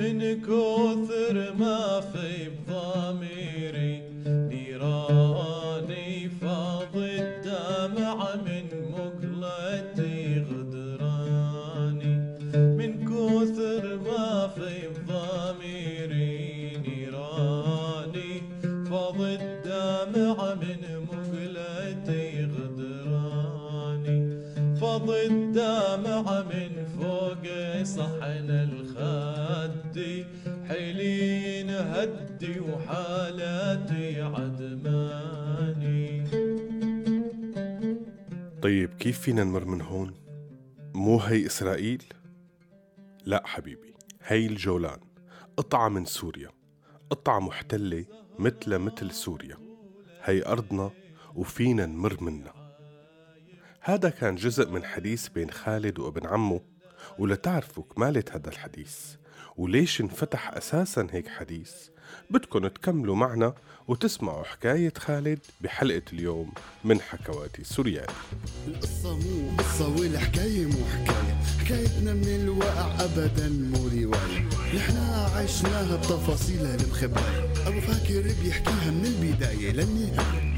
من كثر ما في بضميري نيراني فاض الدمع من مقلتي غدراني. من كثر ما في بضميري نيراني فاض الدمع من مقلتي غدراني. فاض الدمع من فوق صحن الخدي حيلي نهدي وحالاتي عدماني. طيب كيف فينا نمر من هون؟ مو هي إسرائيل؟ لا حبيبي هي الجولان. قطعة من سوريا. قطعة محتلة مثل مثل سوريا. هي أرضنا وفينا نمر منها. هذا كان جزء من حديث بين خالد وابن عمه ولتعرفوا كمالة هذا الحديث. وليش انفتح أساسا هيك حديث؟ بدكن تكملوا معنا وتسمعوا حكاية خالد بحلقة اليوم من حكواتي سوريالي القصة مو قصة والحكاية مو حكاية حكايتنا من الواقع أبدا مو رواية. نحنا عشناها بتفاصيلها المخبأة أبو فاكر بيحكيها من البداية للنهاية.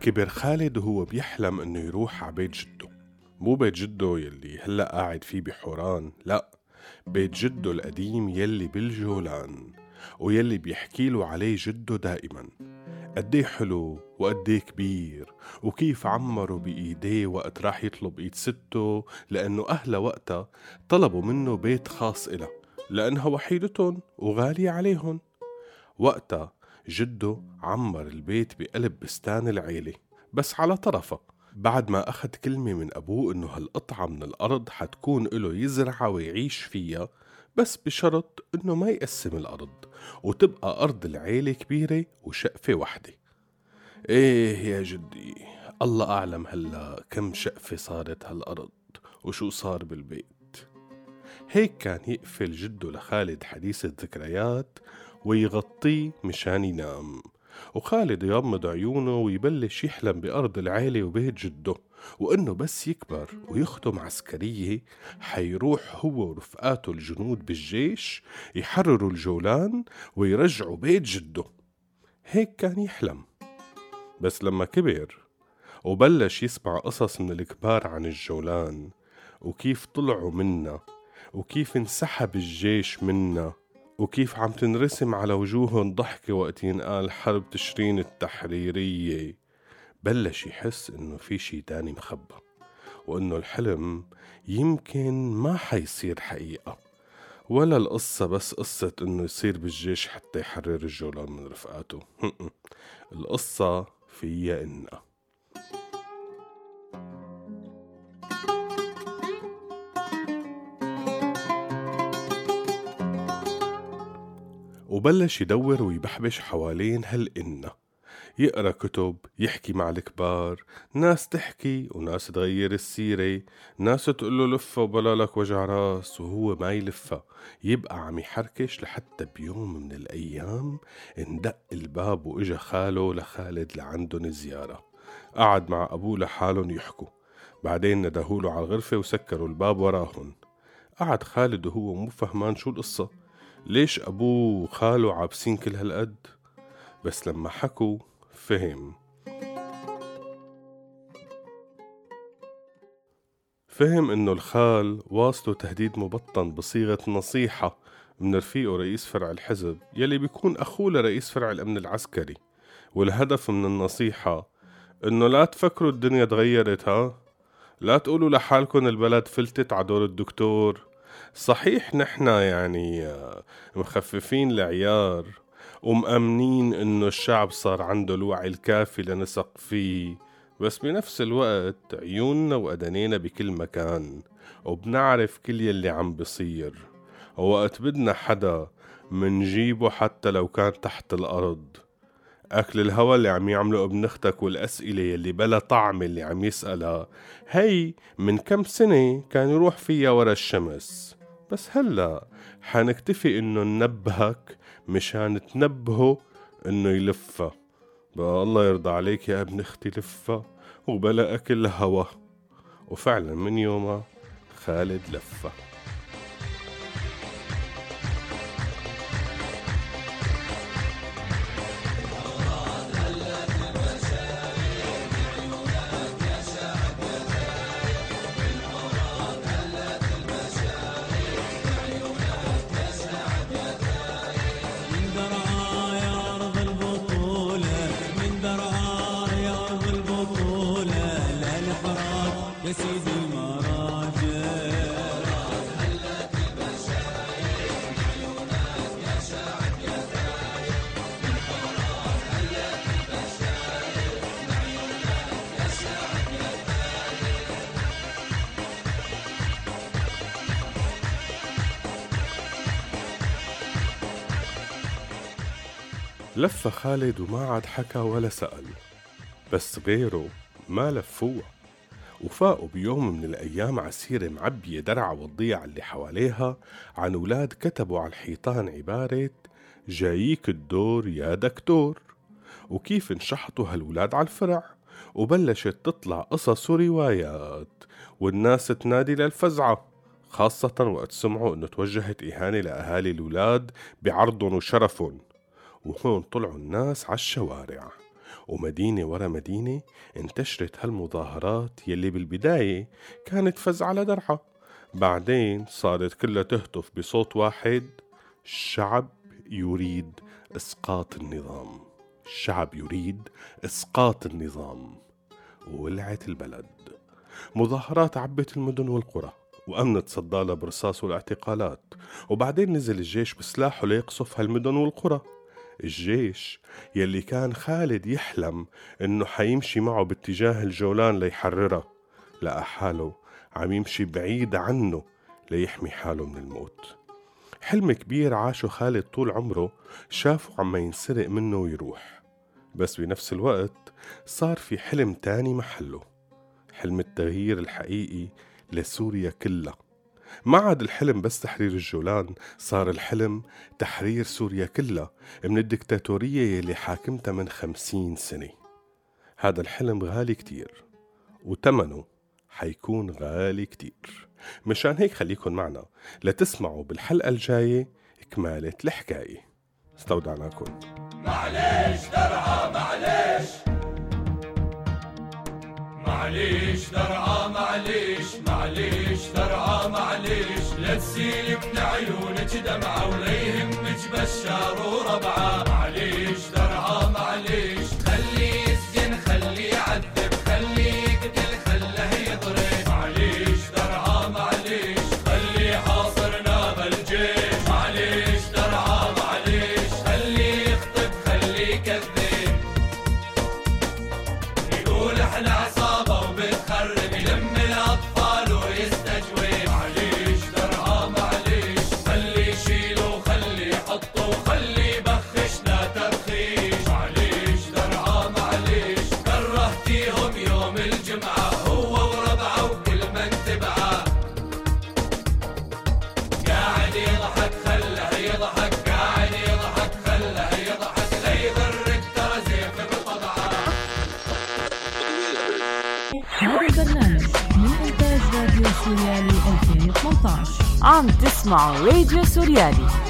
كبر خالد وهو بيحلم إنه يروح على بيت جده. مو بيت جده يلي هلأ قاعد فيه بحوران لأ بيت جده القديم يلي بالجولان ويلي بيحكي له عليه جده دائما. قديه حلو وقديه كبير وكيف عمره بإيديه وقت راح يطلب إيد سته لأنه أهلها وقتها طلبوا منه بيت خاص إلها لأنها وحيدتهم وغالية عليهم. وقتها جده عمر البيت بقلب بستان العيلة بس على طرفها. بعد ما أخذ كلمة من أبوه إنه هالقطعة من الأرض حتكون إله يزرعها ويعيش فيها بس بشرط إنه ما يقسم الأرض وتبقى أرض العيلة كبيرة وشقفة وحدة. إيه يا جدي الله أعلم هلأ كم شقفة صارت هالأرض وشو صار بالبيت. هيك كان يقفل جده لخالد حديث الذكريات ويغطيه مشان ينام. وخالد يغمض عيونه ويبلش يحلم بأرض العيلة وبيت جده وإنه بس يكبر ويختم عسكرية حيروح هو ورفقاته الجنود بالجيش يحرروا الجولان ويرجعوا بيت جده. هيك كان يحلم. بس لما كبر وبلش يسمع قصص من الكبار عن الجولان وكيف طلعوا منا وكيف انسحب الجيش منا وكيف عم تنرسم على وجوههم ضحكة وقت ينقال حرب تشرين التحريرية. بلش يحس إنه في شي تاني مخبى وإنه الحلم يمكن ما حيصير حقيقة. ولا القصة بس قصة إنه يصير بالجيش حتى يحرر الجولان من رفقاته. القصة فيها إنها وبلش يدور ويبحبش حوالين هالإنة. يقرأ كتب يحكي مع الكبار. ناس تحكي وناس تغير السيرة. ناس تقول له لفة وبلا لك وجع راس وهو ما يلفها يبقى عم يحركش لحتى بيوم من الأيام اندق الباب وإجا خاله لخالد لعندن زيارة. قعد مع أبوه لحالهم يحكوا. بعدين ندهوله على الغرفة وسكروا الباب وراهن قعد خالد وهو مو فهمان شو القصة. ليش أبوه وخاله عابسين كل هالقد؟ بس لما حكوا فهم. فهم إنه الخال واصله تهديد مبطن بصيغة نصيحة من رفيقه رئيس فرع الحزب يلي بيكون أخوه لرئيس فرع الأمن العسكري. والهدف من النصيحة إنه لا تفكروا الدنيا تغيرت ها؟ لا تقولوا لحالكم البلد فلتت عدور الدكتور. صحيح نحنا يعني آه، مخففين العيار ومأمنين إنه الشعب صار عنده الوعي الكافي لنثق فيه بس بنفس الوقت عيوننا وأدنينا بكل مكان وبنعرف كل يلي عم بصير. ووقت بدنا حدا منجيبه حتى لو كان تحت الأرض. أكل الهوا اللي عم يعمله ابن أختك والأسئلة يلي بلا طعم اللي عم يسألها. هي من كم سنة كان يروح فيها ورا الشمس؟ بس هلا حنكتفي إنه ننبهك مشان تنبهه إنه يلفها. بقى الله يرضى عليك يا ابن أختي لفها. وبلا أكل هوا. وفعلا من يومها خالد لفها. لف خالد وما عاد حكى ولا سأل بس غيره ما لفوه. وفاقوا بيوم من الأيام عسيرة معبية درعة والضيعة اللي حواليها عن أولاد كتبوا على الحيطان عبارة جاييك الدور يا دكتور وكيف انشحطوا هالولاد على الفرع وبلشت تطلع قصص وروايات والناس تنادي للفزعة خاصة وقت سمعوا إنه توجهت إهانة لأهالي الولاد بعرضهم وشرفهم. وهون طلعوا الناس على الشوارع ومدينة ورا مدينة انتشرت هالمظاهرات يلي بالبداية كانت فزعة لدرعا بعدين صارت كلها تهتف بصوت واحد الشعب يريد إسقاط النظام. الشعب يريد إسقاط النظام. وولعت البلد. مظاهرات عبت المدن والقرى وأمنت صدالة برصاص والاعتقالات. وبعدين نزل الجيش بسلاحه ليقصف هالمدن والقرى. الجيش يلي كان خالد يحلم إنه حيمشي معه باتجاه الجولان ليحررها لقى حاله عم يمشي بعيد عنه ليحمي حاله من الموت. حلم كبير عاشه خالد طول عمره شافه عم ينسرق منه ويروح. بس بنفس الوقت صار في حلم تاني محله حلم التغيير الحقيقي لسوريا كلها. ما عاد الحلم بس تحرير الجولان صار الحلم تحرير سوريا كلها من الدكتاتورية يلي حاكمتها من خمسين سنة. هذا الحلم غالي كتير وتمنه حيكون غالي كتير. مشان هيك خليكن معنا لتسمعوا بالحلقة الجاية كمالة الحكاية. استودعناكم. معليش درعا معليش معليش درعا معليش معليش درعا معليش. لا تسيلي من عيونك دمعة ولا يهمك بشار وربعة. معليش درعا on Dismal Radio Suryani.